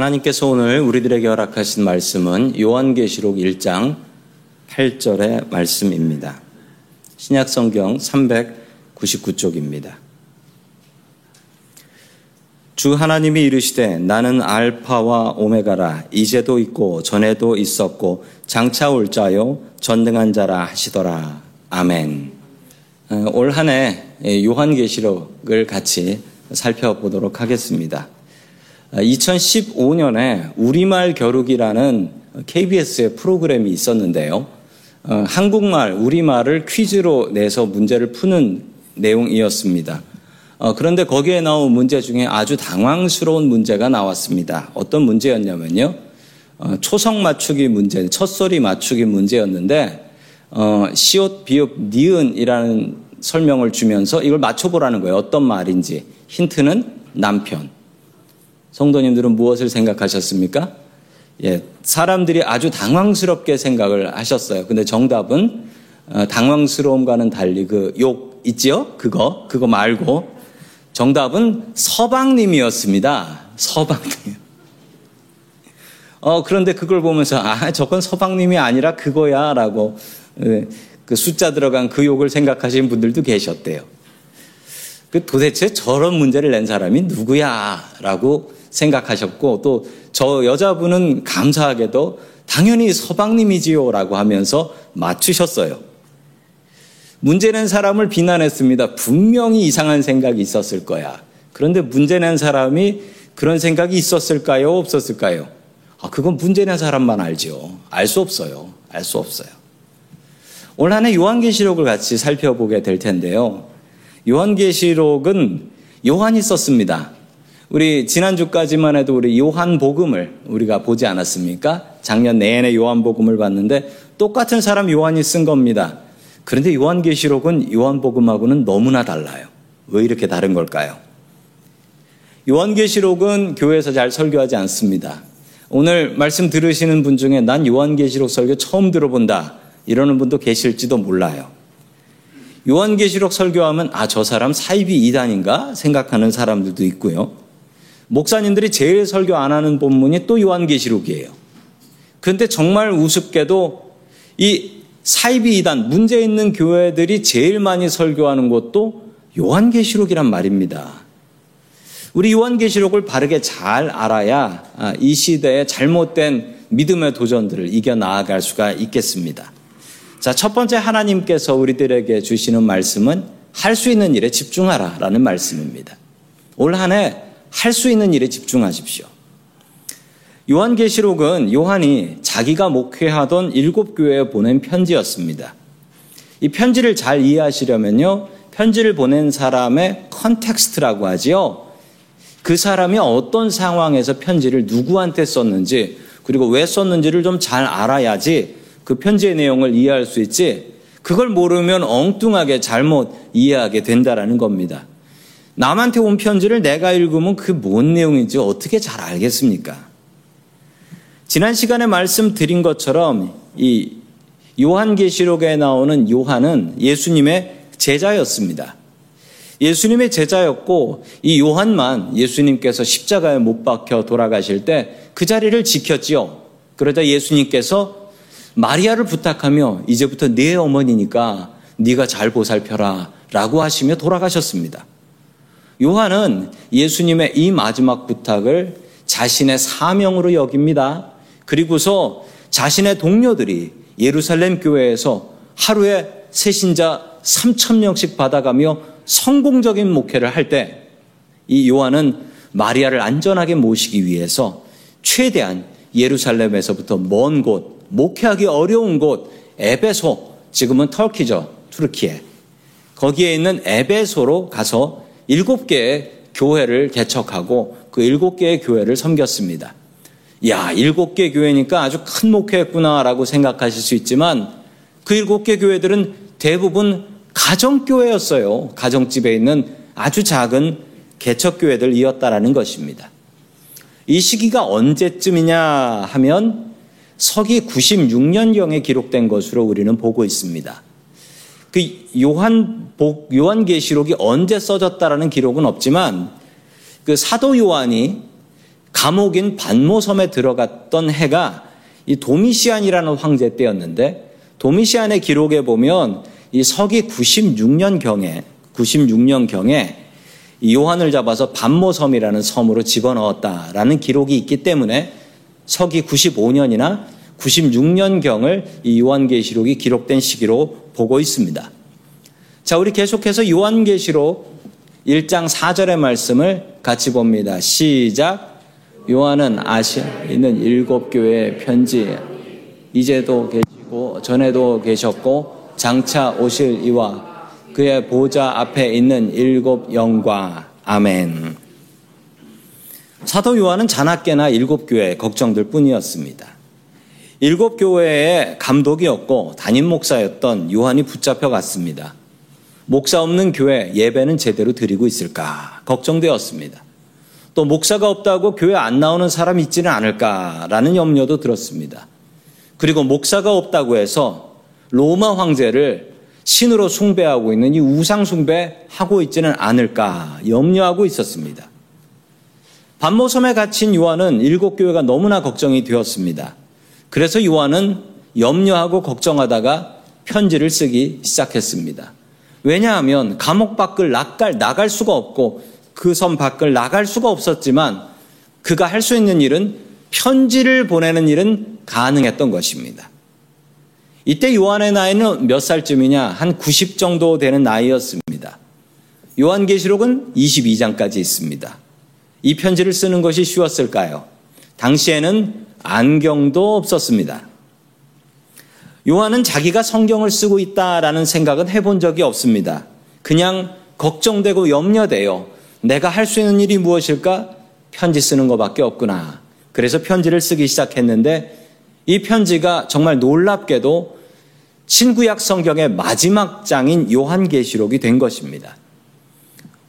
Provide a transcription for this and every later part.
하나님께서 오늘 우리들에게 허락하신 말씀은 요한계시록 1장 8절의 말씀입니다. 신약성경 399쪽입니다. 주 하나님이 이르시되 나는 알파와 오메가라 이제도 있고 전에도 있었고 장차 올 자요 전능한 자라 하시더라. 아멘. 어, 올한해 요한계시록을 같이 살펴보도록 하겠습니다. 2015년에 어, 우리말 겨루기라는 KBS의 프로그램이 있었는데요. 어, 한국말, 우리말을 퀴즈로 내서 문제를 푸는 내용이었습니다. 어, 그런데 거기에 나온 문제 중에 아주 당황스러운 문제가 나왔습니다. 어떤 문제였냐면요. 어, 초성 맞추기 문제, 첫소리 맞추기 문제였는데, 어, 시옷, 비읍, 니은이라는 설명을 주면서 이걸 맞춰보라는 거예요. 어떤 말인지. 힌트는 남편. 성도님들은 무엇을 생각하셨습니까? 예, 사람들이 아주 당황스럽게 생각을 하셨어요. 근데 정답은 어, 당황스러움과는 달리 그 욕 있지요? 그거, 그거 말고 정답은 서방님이었습니다. 서방님. 어, 그런데 그걸 보면서, 아, 저건 서방님이 아니라 그거야, 라고, 예, 그 숫자 들어간 그 욕을 생각하시는 분들도 계셨대요. 그 도대체 저런 문제를 낸 사람이 누구야? 라고 생각하셨고, 또 저 여자분은 감사하게도 당연히 서방님이지요. 라고 하면서 맞추셨어요. 문제낸 사람을 비난했습니다. 분명히 이상한 생각이 있었을 거야. 그런데 문제낸 사람이 그런 생각이 있었을까요? 없었을까요? 아, 그건 문제낸 사람만 알죠. 알수 없어요. 알 수 없어요. 올 한해 요한계시록을 같이 살펴보게 될 텐데요. 요한계시록은 요한이 썼습니다. 우리 지난주까지만 해도 우리 요한복음을 우리가 보지 않았습니까? 작년 내내 요한복음을 봤는데 똑같은 사람 요한이 쓴 겁니다. 그런데 요한계시록은 요한복음하고는 너무나 달라요. 왜 이렇게 다른 걸까요? 요한계시록은 교회에서 잘 설교하지 않습니다. 오늘 말씀 들으시는 분 중에 난 요한계시록 설교 처음 들어본다. 이러는 분도 계실지도 몰라요. 요한계시록 설교하면 아, 저 사람 사이비 이단인가 생각하는 사람들도 있고요. 목사님들이 제일 설교 안 하는 본문이 또 요한계시록이에요. 그런데 정말 우습게도 이 사이비 이단, 문제 있는 교회들이 제일 많이 설교하는 것도 요한계시록이란 말입니다. 우리 요한계시록을 바르게 잘 알아야 아, 이 시대의 잘못된 믿음의 도전들을 이겨 나아갈 수가 있겠습니다. 자, 첫 번째 하나님께서 우리들에게 주시는 말씀은 할 수 있는 일에 집중하라 라는 말씀입니다. 올 한 해 할 수 있는 일에 집중하십시오. 요한계시록은 요한이 자기가 목회하던 일곱 교회에 보낸 편지였습니다. 이 편지를 잘 이해하시려면요. 편지를 보낸 사람의 context라고 하지요. 그 사람이 어떤 상황에서 편지를 누구한테 썼는지 그리고 왜 썼는지를 좀 잘 알아야지 그 편지의 내용을 이해할 수 있지 그걸 모르면 엉뚱하게 잘못 이해하게 된다라는 겁니다. 남한테 온 편지를 내가 읽으면 그 뭔 내용인지 어떻게 잘 알겠습니까? 지난 시간에 말씀드린 것처럼 이 요한계시록에 나오는 요한은 예수님의 제자였습니다. 예수님의 제자였고 이 요한만 예수님께서 십자가에 못 박혀 돌아가실 때 그 자리를 지켰지요. 그러자 예수님께서 마리아를 부탁하며 이제부터 네 어머니니까 네가 잘 보살펴라 라고 하시며 돌아가셨습니다. 요한은 예수님의 이 마지막 부탁을 자신의 사명으로 여깁니다. 그리고서 자신의 동료들이 예루살렘 교회에서 하루에 새신자 3천 명씩 받아가며 성공적인 목회를 할 때 이 요한은 마리아를 안전하게 모시기 위해서 최대한 예루살렘에서부터 먼 곳, 목회하기 어려운 곳, 에베소, 지금은 터키죠, 투르키에. 거기에 있는 에베소로 가서 일곱 개의 교회를 개척하고 그 일곱 개의 교회를 섬겼습니다. 야, 일곱 개 교회니까 아주 큰 목회였구나라고 생각하실 수 있지만 그 일곱 개 교회들은 대부분 가정교회였어요. 가정집에 있는 아주 작은 개척교회들이었다라는 것입니다. 이 시기가 언제쯤이냐 하면 서기 96년경에 기록된 것으로 우리는 보고 있습니다. 그 요한 복 요한 계시록이 언제 써졌다라는 기록은 없지만 그 사도 요한이 감옥인 반모섬에 들어갔던 해가 이 도미시안이라는 황제 때였는데 도미시안의 기록에 보면 이 서기 96년 경에 96년 경에 요한을 잡아서 반모섬이라는 섬으로 집어넣었다라는 기록이 있기 때문에 서기 95년이나 96년경을 이 요한계시록이 기록된 시기로 보고 있습니다. 자, 우리 계속해서 요한계시록 1장 4절의 말씀을 같이 봅니다. 시작. 요한은 아시아에 있는 일곱 교회의 편지 이제도 계시고 전에도 계셨고 장차 오실 이와 그의 보좌 앞에 있는 일곱 영과 아멘. 사도 요한은 자나깨나 일곱 교회 걱정들 뿐이었습니다. 일곱 교회의 감독이었고 담임 목사였던 요한이 붙잡혀 갔습니다. 목사 없는 교회 예배는 제대로 드리고 있을까 걱정되었습니다. 또 목사가 없다고 교회 안 나오는 사람 있지는 않을까라는 염려도 들었습니다. 그리고 목사가 없다고 해서 로마 황제를 신으로 숭배하고 있는 이 우상 숭배 하고 있지는 않을까 염려하고 있었습니다. 반모섬에 갇힌 요한은 일곱 교회가 너무나 걱정이 되었습니다. 그래서 요한은 염려하고 걱정하다가 편지를 쓰기 시작했습니다. 왜냐하면 감옥 밖을 나갈, 나갈 수가 없고 그 섬 밖을 나갈 수가 없었지만 그가 할 수 있는 일은 편지를 보내는 일은 가능했던 것입니다. 이때 요한의 나이는 몇 살쯤이냐? 한 90 정도 되는 나이였습니다. 요한계시록은 22장까지 있습니다. 이 편지를 쓰는 것이 쉬웠을까요? 당시에는 안경도 없었습니다. 요한은 자기가 성경을 쓰고 있다라는 생각은 해본 적이 없습니다. 그냥 걱정되고 염려돼요. 내가 할 수 있는 일이 무엇일까? 편지 쓰는 것밖에 없구나. 그래서 편지를 쓰기 시작했는데 이 편지가 정말 놀랍게도 신구약 성경의 마지막 장인 요한계시록이 된 것입니다.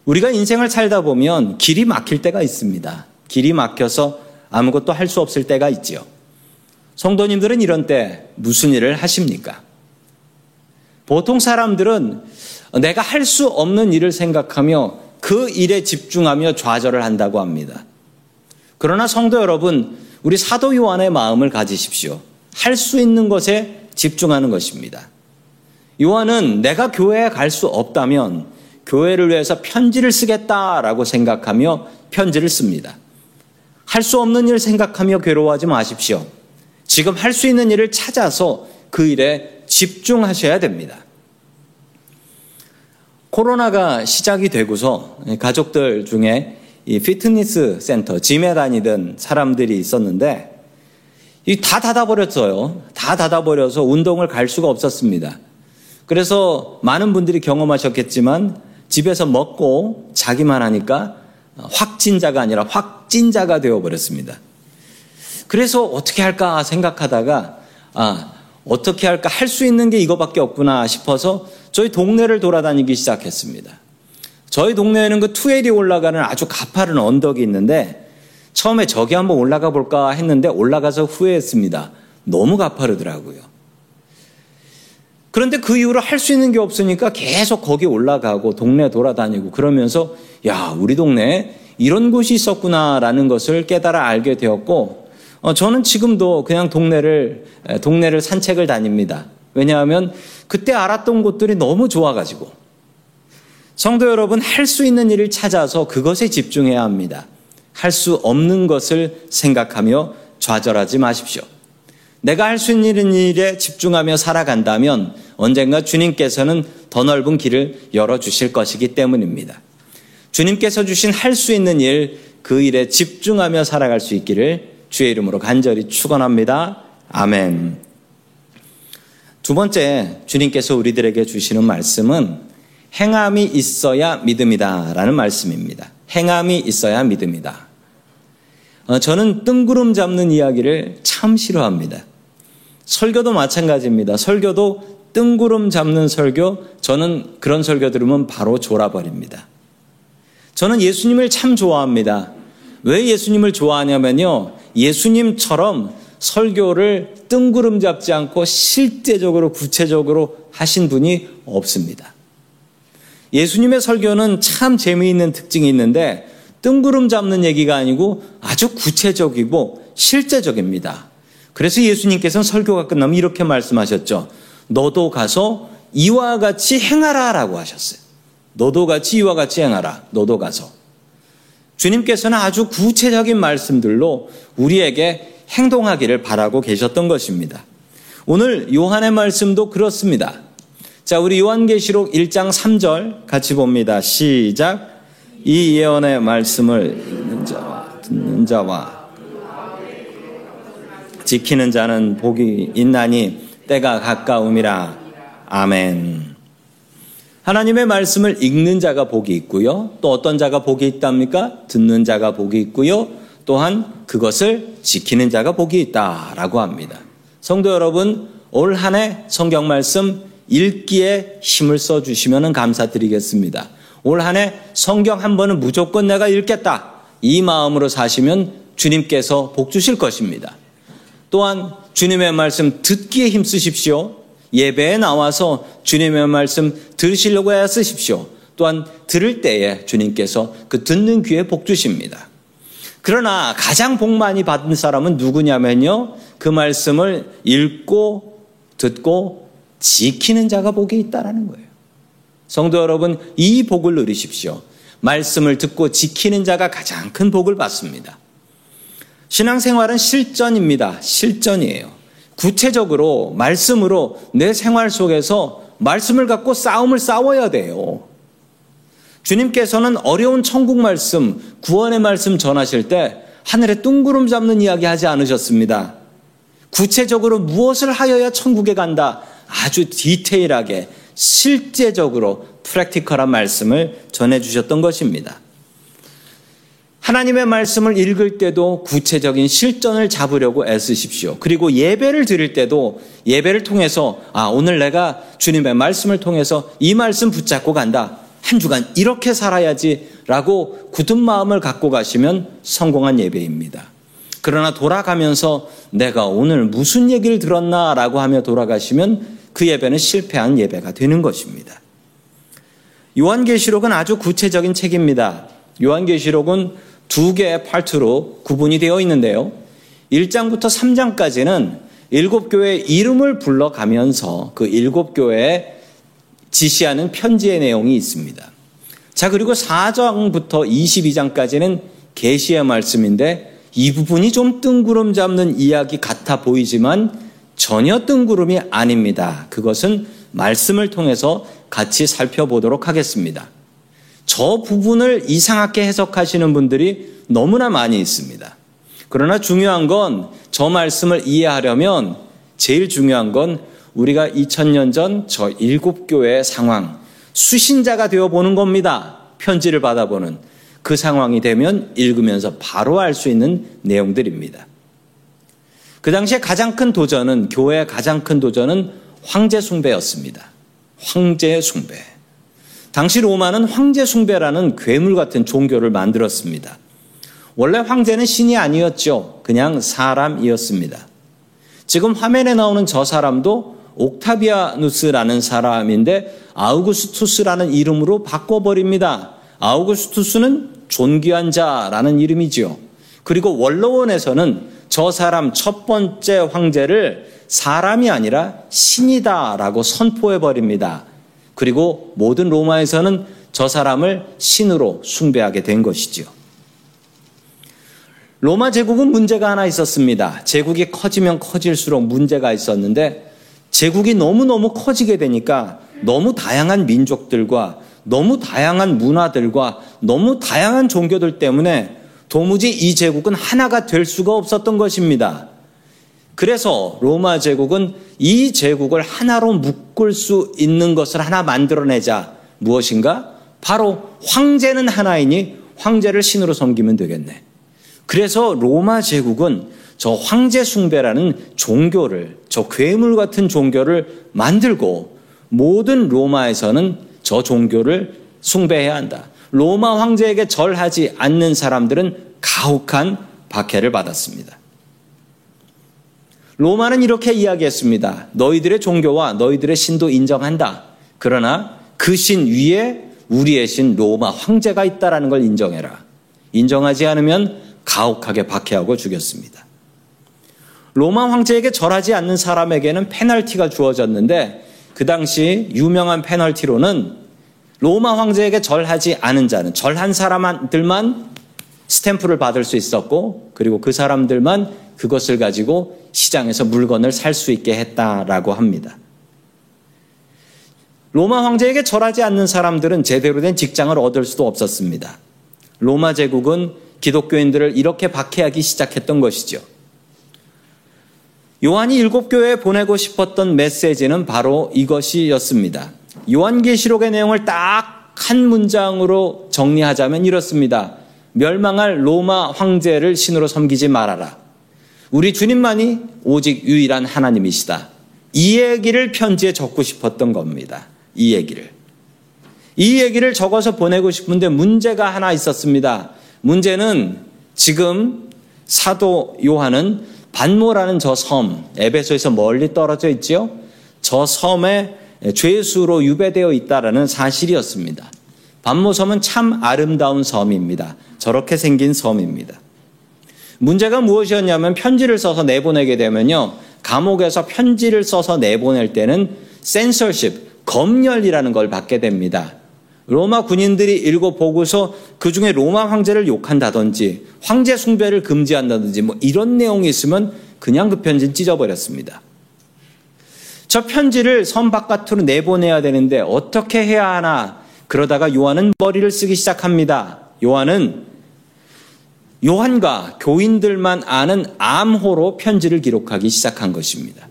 우리가 인생을 살다 보면 길이 막힐 때가 있습니다. 길이 막혀서 아무것도 할 수 없을 때가 있지요. 성도님들은 이런 때 무슨 일을 하십니까? 보통 사람들은 내가 할 수 없는 일을 생각하며 그 일에 집중하며 좌절을 한다고 합니다. 그러나 성도 여러분, 우리 사도 요한의 마음을 가지십시오. 할 수 있는 것에 집중하는 것입니다. 요한은 내가 교회에 갈 수 없다면 교회를 위해서 편지를 쓰겠다라고 생각하며 편지를 씁니다. 할 수 없는 일 생각하며 괴로워하지 마십시오. 지금 할 수 있는 일을 찾아서 그 일에 집중하셔야 됩니다. 코로나가 시작이 되고서 가족들 중에 이 피트니스 센터, 짐에 다니던 사람들이 있었는데 다 닫아버렸어요. 다 닫아버려서 운동을 갈 수가 없었습니다. 그래서 많은 분들이 경험하셨겠지만 집에서 먹고 자기만 하니까 확진자가 아니라 확진자가 되어버렸습니다. 그래서 어떻게 할까 생각하다가 아, 어떻게 할까 할 수 있는 게 이거밖에 없구나 싶어서 저희 동네를 돌아다니기 시작했습니다. 저희 동네에는 그 투엘이 올라가는 아주 가파른 언덕이 있는데 처음에 저기 한번 올라가 볼까 했는데 올라가서 후회했습니다. 너무 가파르더라고요. 그런데 그 이후로 할 수 있는 게 없으니까 계속 거기 올라가고 동네 돌아다니고 그러면서 야, 우리 동네에 이런 곳이 있었구나라는 것을 깨달아 알게 되었고 어, 저는 지금도 그냥 동네를 동네를 산책을 다닙니다. 왜냐하면 그때 알았던 곳들이 너무 좋아가지고 성도 여러분 할 수 있는 일을 찾아서 그것에 집중해야 합니다. 할 수 없는 것을 생각하며 좌절하지 마십시오. 내가 할 수 있는 일에 집중하며 살아간다면 언젠가 주님께서는 더 넓은 길을 열어주실 것이기 때문입니다. 주님께서 주신 할 수 있는 일, 그 일에 집중하며 살아갈 수 있기를 주의 이름으로 간절히 축원합니다. 아멘. 두 번째 주님께서 우리들에게 주시는 말씀은 행함이 있어야 믿음이다라는 말씀입니다. 행함이 있어야 믿음이다. 어, 저는 뜬구름 잡는 이야기를 참 싫어합니다. 설교도 마찬가지입니다. 설교도 뜬구름 잡는 설교, 저는 그런 설교 들으면 바로 졸아버립니다. 저는 예수님을 참 좋아합니다. 왜 예수님을 좋아하냐면요. 예수님처럼 설교를 뜬구름 잡지 않고 실제적으로 구체적으로 하신 분이 없습니다. 예수님의 설교는 참 재미있는 특징이 있는데 뜬구름 잡는 얘기가 아니고 아주 구체적이고 실제적입니다. 그래서 예수님께서는 설교가 끝나면 이렇게 말씀하셨죠. 너도 가서 이와 같이 행하라 라고 하셨어요. 너도 같이 이와 같이 행하라. 너도 가서. 주님께서는 아주 구체적인 말씀들로 우리에게 행동하기를 바라고 계셨던 것입니다. 오늘 요한의 말씀도 그렇습니다. 자, 우리 요한계시록 1장 3절 같이 봅니다. 시작. 이 예언의 말씀을 읽는 자와 듣는 자와 지키는 자는 복이 있나니 때가 가까움이라. 아멘. 하나님의 말씀을 읽는 자가 복이 있고요. 또 어떤 자가 복이 있답니까? 듣는 자가 복이 있고요. 또한 그것을 지키는 자가 복이 있다라고 합니다. 성도 여러분, 올 한 해 성경 말씀 읽기에 힘을 써 주시면 감사드리겠습니다. 올 한 해 성경 한 번은 무조건 내가 읽겠다. 이 마음으로 사시면 주님께서 복 주실 것입니다. 또한 주님의 말씀 듣기에 힘쓰십시오. 예배에 나와서 주님의 말씀 들으시려고 애쓰십시오. 또한 들을 때에 주님께서 그 듣는 귀에 복 주십니다. 그러나 가장 복 많이 받은 사람은 누구냐면요. 그 말씀을 읽고 듣고 지키는 자가 복이 있다라는 거예요. 성도 여러분, 이 복을 누리십시오. 말씀을 듣고 지키는 자가 가장 큰 복을 받습니다. 신앙생활은 실전입니다. 실전이에요. 구체적으로 말씀으로 내 생활 속에서 말씀을 갖고 싸움을 싸워야 돼요. 주님께서는 어려운 천국 말씀, 구원의 말씀 전하실 때 하늘에 뚱구름 잡는 이야기 하지 않으셨습니다. 구체적으로 무엇을 하여야 천국에 간다. 아주 디테일하게 실제적으로 프랙티컬한 말씀을 전해 주셨던 것입니다. 하나님의 말씀을 읽을 때도 구체적인 실전을 잡으려고 애쓰십시오. 그리고 예배를 드릴 때도 예배를 통해서 아, 오늘 내가 주님의 말씀을 통해서 이 말씀 붙잡고 간다. 한 주간 이렇게 살아야지라고 굳은 마음을 갖고 가시면 성공한 예배입니다. 그러나 돌아가면서 내가 오늘 무슨 얘기를 들었나라고 하며 돌아가시면 그 예배는 실패한 예배가 되는 것입니다. 요한계시록은 아주 구체적인 책입니다. 요한계시록은 두 개의 파트로 구분이 되어 있는데요. 1장부터 3장까지는 일곱 교회의 이름을 불러가면서 그 일곱 교회에 지시하는 편지의 내용이 있습니다. 자, 그리고 4장부터 22장까지는 계시의 말씀인데 이 부분이 좀 뜬구름 잡는 이야기 같아 보이지만 전혀 뜬구름이 아닙니다. 그것은 말씀을 통해서 같이 살펴보도록 하겠습니다. 저 부분을 이상하게 해석하시는 분들이 너무나 많이 있습니다. 그러나 중요한 건 저 말씀을 이해하려면 제일 중요한 건 우리가 2000년 전 저 일곱 교회의 상황, 수신자가 되어 보는 겁니다. 편지를 받아보는 그 상황이 되면 읽으면서 바로 알 수 있는 내용들입니다. 그 당시에 가장 큰 도전은 교회의 가장 큰 도전은 황제 숭배였습니다. 황제 숭배. 당시 로마는 황제 숭배라는 괴물 같은 종교를 만들었습니다. 원래 황제는 신이 아니었죠. 그냥 사람이었습니다. 지금 화면에 나오는 저 사람도 옥타비아누스라는 사람인데 아우구스투스라는 이름으로 바꿔버립니다. 아우구스투스는 존귀한 자라는 이름이지요. 그리고 원로원에서는 저 사람 첫 번째 황제를 사람이 아니라 신이다라고 선포해 버립니다. 그리고 모든 로마에서는 저 사람을 신으로 숭배하게 된 것이지요. 로마 제국은 문제가 하나 있었습니다. 제국이 커지면 커질수록 문제가 있었는데 제국이 너무너무 커지게 되니까 너무 다양한 민족들과 너무 다양한 문화들과 너무 다양한 종교들 때문에 도무지 이 제국은 하나가 될 수가 없었던 것입니다. 그래서 로마 제국은 이 제국을 하나로 묶을 수 있는 것을 하나 만들어내자. 무엇인가? 바로 황제는 하나이니 황제를 신으로 섬기면 되겠네. 그래서 로마 제국은 저 황제 숭배라는 종교를, 저 괴물 같은 종교를 만들고 모든 로마에서는 저 종교를 숭배해야 한다. 로마 황제에게 절하지 않는 사람들은 가혹한 박해를 받았습니다. 로마는 이렇게 이야기했습니다. 너희들의 종교와 너희들의 신도 인정한다. 그러나 그 신 위에 우리의 신 로마 황제가 있다라는 걸 인정해라. 인정하지 않으면 가혹하게 박해하고 죽였습니다. 로마 황제에게 절하지 않는 사람에게는 페널티가 주어졌는데 그 당시 유명한 페널티로는 로마 황제에게 절하지 않은 자는 절한 사람들만 스탬프를 받을 수 있었고 그리고 그 사람들만 그것을 가지고 시장에서 물건을 살 수 있게 했다라고 합니다. 로마 황제에게 절하지 않는 사람들은 제대로 된 직장을 얻을 수도 없었습니다. 로마 제국은 기독교인들을 이렇게 박해하기 시작했던 것이죠. 요한이 일곱 교회에 보내고 싶었던 메시지는 바로 이것이었습니다. 요한계시록의 내용을 딱 한 문장으로 정리하자면 이렇습니다. 멸망할 로마 황제를 신으로 섬기지 말아라. 우리 주님만이 오직 유일한 하나님이시다. 이 얘기를 편지에 적고 싶었던 겁니다. 이 얘기를. 이 얘기를 적어서 보내고 싶은데 문제가 하나 있었습니다. 문제는 지금 사도 요한은 반모라는 저 섬, 에베소에서 멀리 떨어져 있지요? 저 섬에 죄수로 유배되어 있다라는 사실이었습니다. 반모섬은 참 아름다운 섬입니다. 저렇게 생긴 섬입니다. 문제가 무엇이었냐면 편지를 써서 내보내게 되면요. 감옥에서 편지를 써서 내보낼 때는 센서십, 검열이라는 걸 받게 됩니다. 로마 군인들이 읽어 보고서 그 중에 로마 황제를 욕한다든지 황제 숭배를 금지한다든지 뭐 이런 내용이 있으면 그냥 그 편지는 찢어버렸습니다. 저 편지를 섬 바깥으로 내보내야 되는데 어떻게 해야 하나 그러다가 요한은 머리를 쓰기 시작합니다. 요한은 요한과 교인들만 아는 암호로 편지를 기록하기 시작한 것입니다.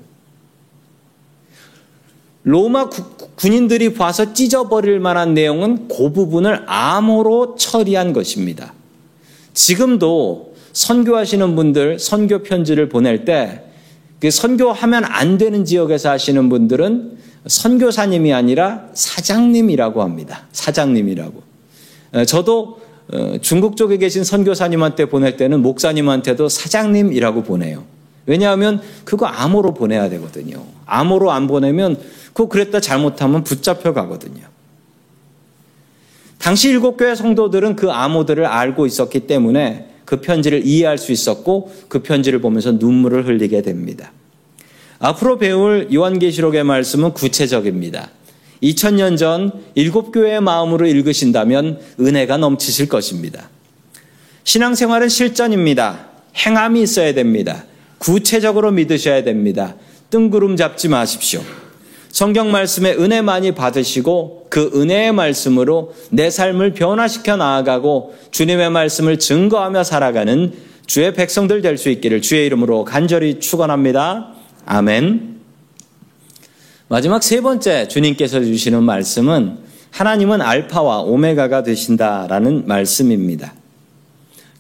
로마 군인들이 봐서 찢어버릴 만한 내용은 그 부분을 암호로 처리한 것입니다. 지금도 선교하시는 분들 선교 편지를 보낼 때그 선교하면 안 되는 지역에서 하시는 분들은 선교사님이 아니라 사장님이라고 합니다. 사장님이라고. 어, 저도 어, 중국 쪽에 계신 선교사님한테 보낼 때는 목사님한테도 사장님이라고 보내요. 왜냐하면 그거 암호로 보내야 되거든요. 암호로 안 보내면 그거 그랬다 잘못하면 붙잡혀 가거든요. 당시 일곱 교회 성도들은 그 암호들을 알고 있었기 때문에 그 편지를 이해할 수 있었고 그 편지를 보면서 눈물을 흘리게 됩니다. 앞으로 배울 요한계시록의 말씀은 구체적입니다. 2000년 전 일곱 교회의 마음으로 읽으신다면 은혜가 넘치실 것입니다. 신앙생활은 실전입니다. 행함이 있어야 됩니다. 구체적으로 믿으셔야 됩니다. 뜬구름 잡지 마십시오. 성경 말씀에 은혜 많이 받으시고 그 은혜의 말씀으로 내 삶을 변화시켜 나아가고 주님의 말씀을 증거하며 살아가는 주의 백성들 될 수 있기를 주의 이름으로 간절히 축원합니다. 아멘. 마지막 세 번째 주님께서 주시는 말씀은 하나님은 알파와 오메가가 되신다라는 말씀입니다.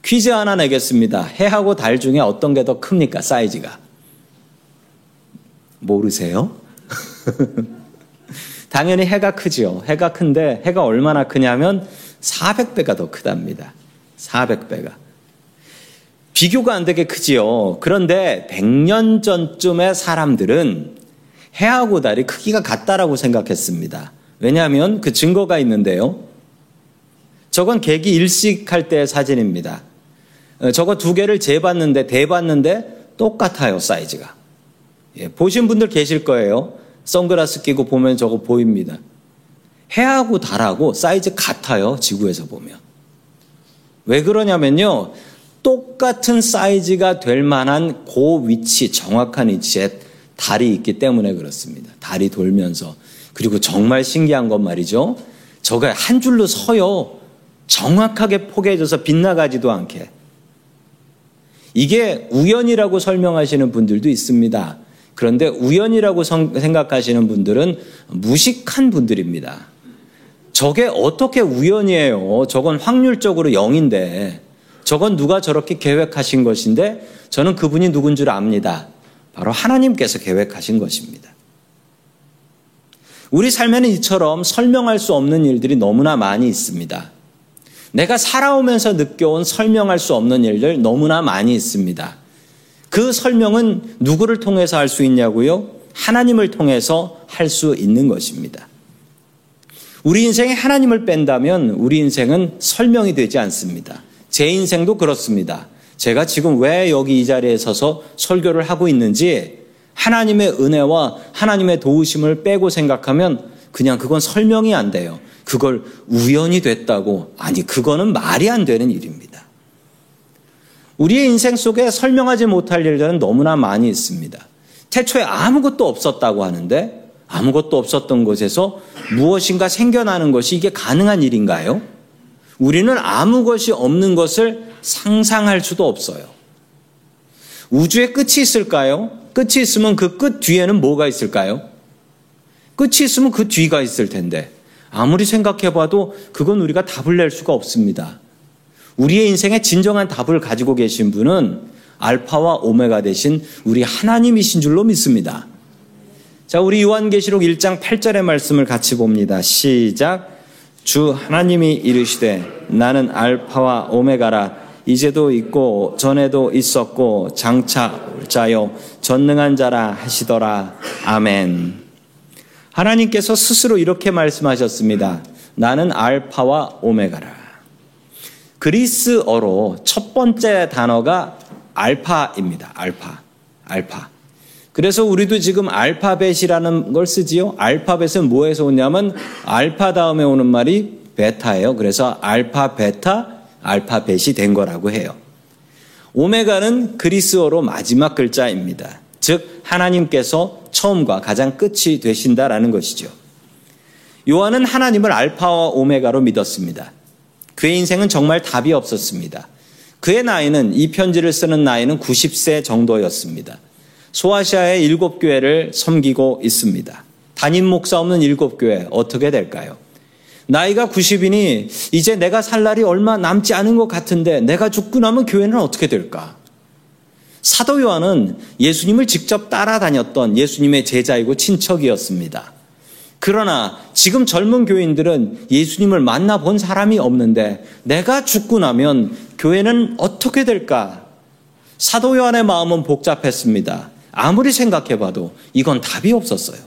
퀴즈 하나 내겠습니다. 해하고 달 중에 어떤 게 더 큽니까? 사이즈가. 모르세요? 당연히 해가 크지요. 해가 큰데 해가 얼마나 크냐면 400배가 더 크답니다. 400배가. 비교가 안 되게 크지요. 그런데 100년 전쯤의 사람들은 해하고 달이 크기가 같다라고 생각했습니다. 왜냐하면 그 증거가 있는데요. 저건 계기 일식할 때의 사진입니다. 어, 저거 두 개를 재봤는데 대봤는데 똑같아요 사이즈가. 예, 보신 분들 계실 거예요. 선글라스 끼고 보면 저거 보입니다. 해하고 달하고 사이즈 같아요. 지구에서 보면. 왜 그러냐면요. 똑같은 사이즈가 될 만한 고 위치, 정확한 위치에 달이 있기 때문에 그렇습니다. 달이 돌면서. 그리고 정말 신기한 건 말이죠. 저가 한 줄로 서요. 정확하게 포개져서 빗나가지도 않게. 이게 우연이라고 설명하시는 분들도 있습니다. 그런데 우연이라고 생각하시는 분들은 무식한 분들입니다. 저게 어떻게 우연이에요? 저건 확률적으로 0인데, 저건 누가 저렇게 계획하신 것인데, 저는 그분이 누군 줄 압니다. 바로 하나님께서 계획하신 것입니다. 우리 삶에는 이처럼 설명할 수 없는 일들이 너무나 많이 있습니다. 내가 살아오면서 느껴온 설명할 수 없는 일들 너무나 많이 있습니다. 그 설명은 누구를 통해서 할 수 있냐고요? 하나님을 통해서 할 수 있는 것입니다. 우리 인생에 하나님을 뺀다면 우리 인생은 설명이 되지 않습니다. 제 인생도 그렇습니다. 제가 지금 왜 여기 이 자리에 서서 설교를 하고 있는지 하나님의 은혜와 하나님의 도우심을 빼고 생각하면 그냥 그건 설명이 안 돼요. 그걸 우연히 됐다고. 아니, 그거는 말이 안 되는 일입니다. 우리의 인생 속에 설명하지 못할 일들은 너무나 많이 있습니다. 태초에 아무것도 없었다고 하는데 아무것도 없었던 곳에서 무엇인가 생겨나는 것이 이게 가능한 일인가요? 우리는 아무 것이 없는 것을 상상할 수도 없어요. 우주에 끝이 있을까요? 끝이 있으면 그 끝 뒤에는 뭐가 있을까요? 끝이 있으면 그 뒤가 있을 텐데 아무리 생각해 봐도 그건 우리가 답을 낼 수가 없습니다. 우리의 인생의 진정한 답을 가지고 계신 분은 알파와 오메가 대신 우리 하나님이신 줄로 믿습니다. 자, 우리 요한계시록 1장 8절의 말씀을 같이 봅니다. 시작. 주 하나님이 이르시되 나는 알파와 오메가라 이제도 있고 전에도 있었고 장차 올 자요 전능한 자라 하시더라. 아멘. 하나님께서 스스로 이렇게 말씀하셨습니다. 나는 알파와 오메가라. 그리스어로 첫 번째 단어가 알파입니다. 알파. 알파. 그래서 우리도 지금 알파벳이라는 걸 쓰지요. 알파벳은 뭐에서 오냐면 알파 다음에 오는 말이 베타예요. 그래서 알파, 베타, 알파벳이 된 거라고 해요. 오메가는 그리스어로 마지막 글자입니다. 즉 하나님께서 처음과 가장 끝이 되신다라는 것이죠. 요한은 하나님을 알파와 오메가로 믿었습니다. 그의 인생은 정말 답이 없었습니다. 그의 나이는 이 편지를 쓰는 나이는 90세 정도였습니다. 소아시아의 일곱 교회를 섬기고 있습니다. 담임 목사 없는 일곱 교회 어떻게 될까요? 나이가 90이니 이제 내가 살 날이 얼마 남지 않은 것 같은데 내가 죽고 나면 교회는 어떻게 될까? 사도 요한은 예수님을 직접 따라다녔던 예수님의 제자이고 친척이었습니다. 그러나 지금 젊은 교인들은 예수님을 만나본 사람이 없는데 내가 죽고 나면 교회는 어떻게 될까? 사도 요한의 마음은 복잡했습니다. 아무리 생각해봐도 이건 답이 없었어요.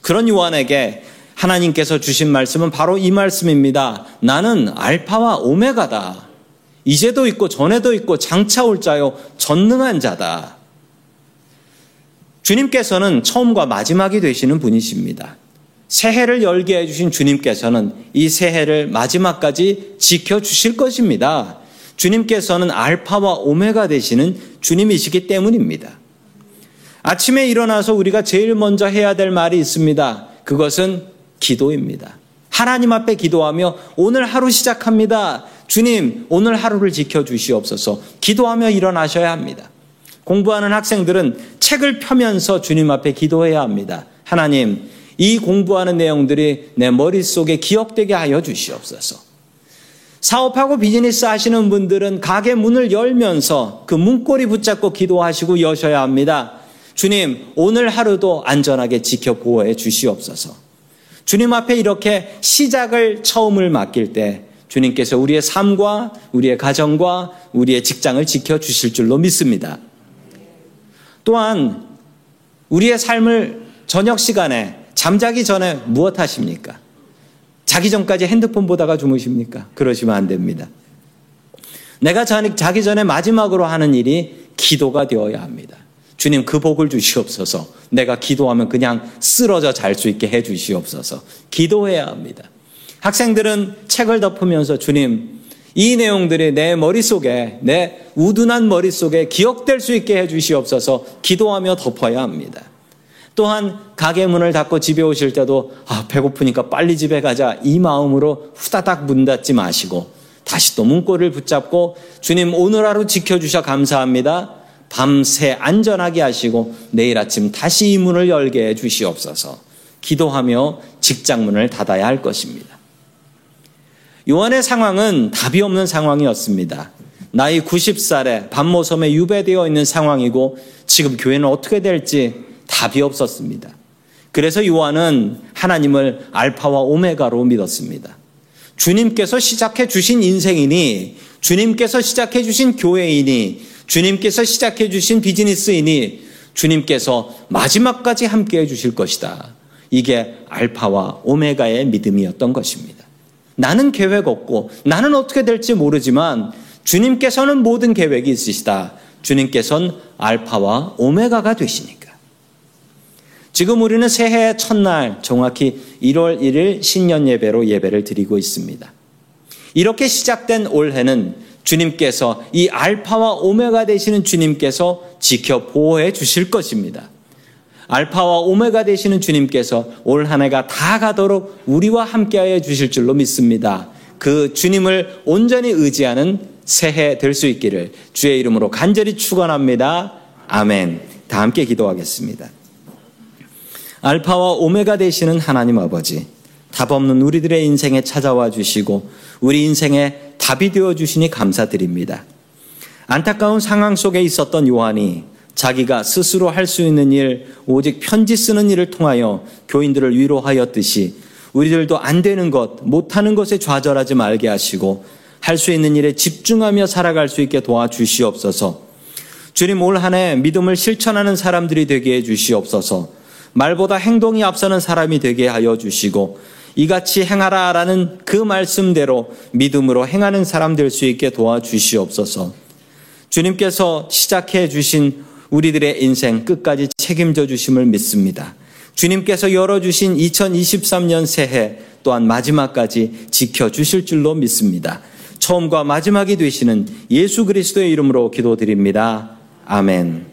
그런 요한에게 하나님께서 주신 말씀은 바로 이 말씀입니다. 나는 알파와 오메가다. 이제도 있고 전에도 있고 장차 올 자요 전능한 자다. 주님께서는 처음과 마지막이 되시는 분이십니다. 새해를 열게 해주신 주님께서는 이 새해를 마지막까지 지켜주실 것입니다. 주님께서는 알파와 오메가 되시는 주님이시기 때문입니다. 아침에 일어나서 우리가 제일 먼저 해야 될 말이 있습니다. 그것은 기도입니다. 하나님 앞에 기도하며 오늘 하루 시작합니다. 주님, 오늘 하루를 지켜주시옵소서. 기도하며 일어나셔야 합니다. 공부하는 학생들은 책을 펴면서 주님 앞에 기도해야 합니다. 하나님, 이 공부하는 내용들이 내 머릿속에 기억되게 하여 주시옵소서. 사업하고 비즈니스 하시는 분들은 가게 문을 열면서 그 문고리 붙잡고 기도하시고 여셔야 합니다. 주님, 오늘 하루도 안전하게 지켜 보호해 주시옵소서. 주님 앞에 이렇게 시작을 처음을 맡길 때 주님께서 우리의 삶과 우리의 가정과 우리의 직장을 지켜 주실 줄로 믿습니다. 또한 우리의 삶을 저녁 시간에 잠자기 전에 무엇 하십니까? 자기 전까지 핸드폰 보다가 주무십니까? 그러시면 안 됩니다. 내가 자기 전에 마지막으로 하는 일이 기도가 되어야 합니다. 주님 그 복을 주시옵소서. 내가 기도하면 그냥 쓰러져 잘 수 있게 해 주시옵소서. 기도해야 합니다. 학생들은 책을 덮으면서 주님 이 내용들이 내 머릿속에 내 우둔한 머릿속에 기억될 수 있게 해 주시옵소서. 기도하며 덮어야 합니다. 또한 가게 문을 닫고 집에 오실 때도 아 배고프니까 빨리 집에 가자 이 마음으로 후다닥 문 닫지 마시고 다시 또 문고리를 붙잡고 주님 오늘 하루 지켜주셔 감사합니다. 밤새 안전하게 하시고 내일 아침 다시 이 문을 열게 해 주시옵소서. 기도하며 직장문을 닫아야 할 것입니다. 요한의 상황은 답이 없는 상황이었습니다. 나이 90살에 밤모섬에 유배되어 있는 상황이고 지금 교회는 어떻게 될지 답이 없었습니다. 그래서 요한은 하나님을 알파와 오메가로 믿었습니다. 주님께서 시작해 주신 인생이니 주님께서 시작해 주신 교회이니 주님께서 시작해 주신 비즈니스이니 주님께서 마지막까지 함께 해 주실 것이다. 이게 알파와 오메가의 믿음이었던 것입니다. 나는 계획 없고 나는 어떻게 될지 모르지만 주님께서는 모든 계획이 있으시다. 주님께서는 알파와 오메가가 되시니까. 지금 우리는 새해 첫날 정확히 1월 1일 신년 예배로 예배를 드리고 있습니다. 이렇게 시작된 올해는 주님께서 이 알파와 오메가 되시는 주님께서 지켜 보호해 주실 것입니다. 알파와 오메가 되시는 주님께서 올 한 해가 다 가도록 우리와 함께하여 주실 줄로 믿습니다. 그 주님을 온전히 의지하는 새해 될 수 있기를 주의 이름으로 간절히 축원합니다. 아멘. 다 함께 기도하겠습니다. 알파와 오메가 되시는 하나님 아버지, 답 없는 우리들의 인생에 찾아와 주시고 우리 인생에 답이 되어 주시니 감사드립니다. 안타까운 상황 속에 있었던 요한이 자기가 스스로 할 수 있는 일, 오직 편지 쓰는 일을 통하여 교인들을 위로하였듯이 우리들도 안 되는 것, 못하는 것에 좌절하지 말게 하시고 할 수 있는 일에 집중하며 살아갈 수 있게 도와주시옵소서. 주님 올 한 해 믿음을 실천하는 사람들이 되게 해 주시옵소서. 말보다 행동이 앞서는 사람이 되게 하여 주시고 이같이 행하라라는 그 말씀대로 믿음으로 행하는 사람 될 수 있게 도와주시옵소서. 주님께서 시작해 주신 우리들의 인생 끝까지 책임져 주심을 믿습니다. 주님께서 열어주신 2023년 새해 또한 마지막까지 지켜주실 줄로 믿습니다. 처음과 마지막이 되시는 예수 그리스도의 이름으로 기도드립니다. 아멘.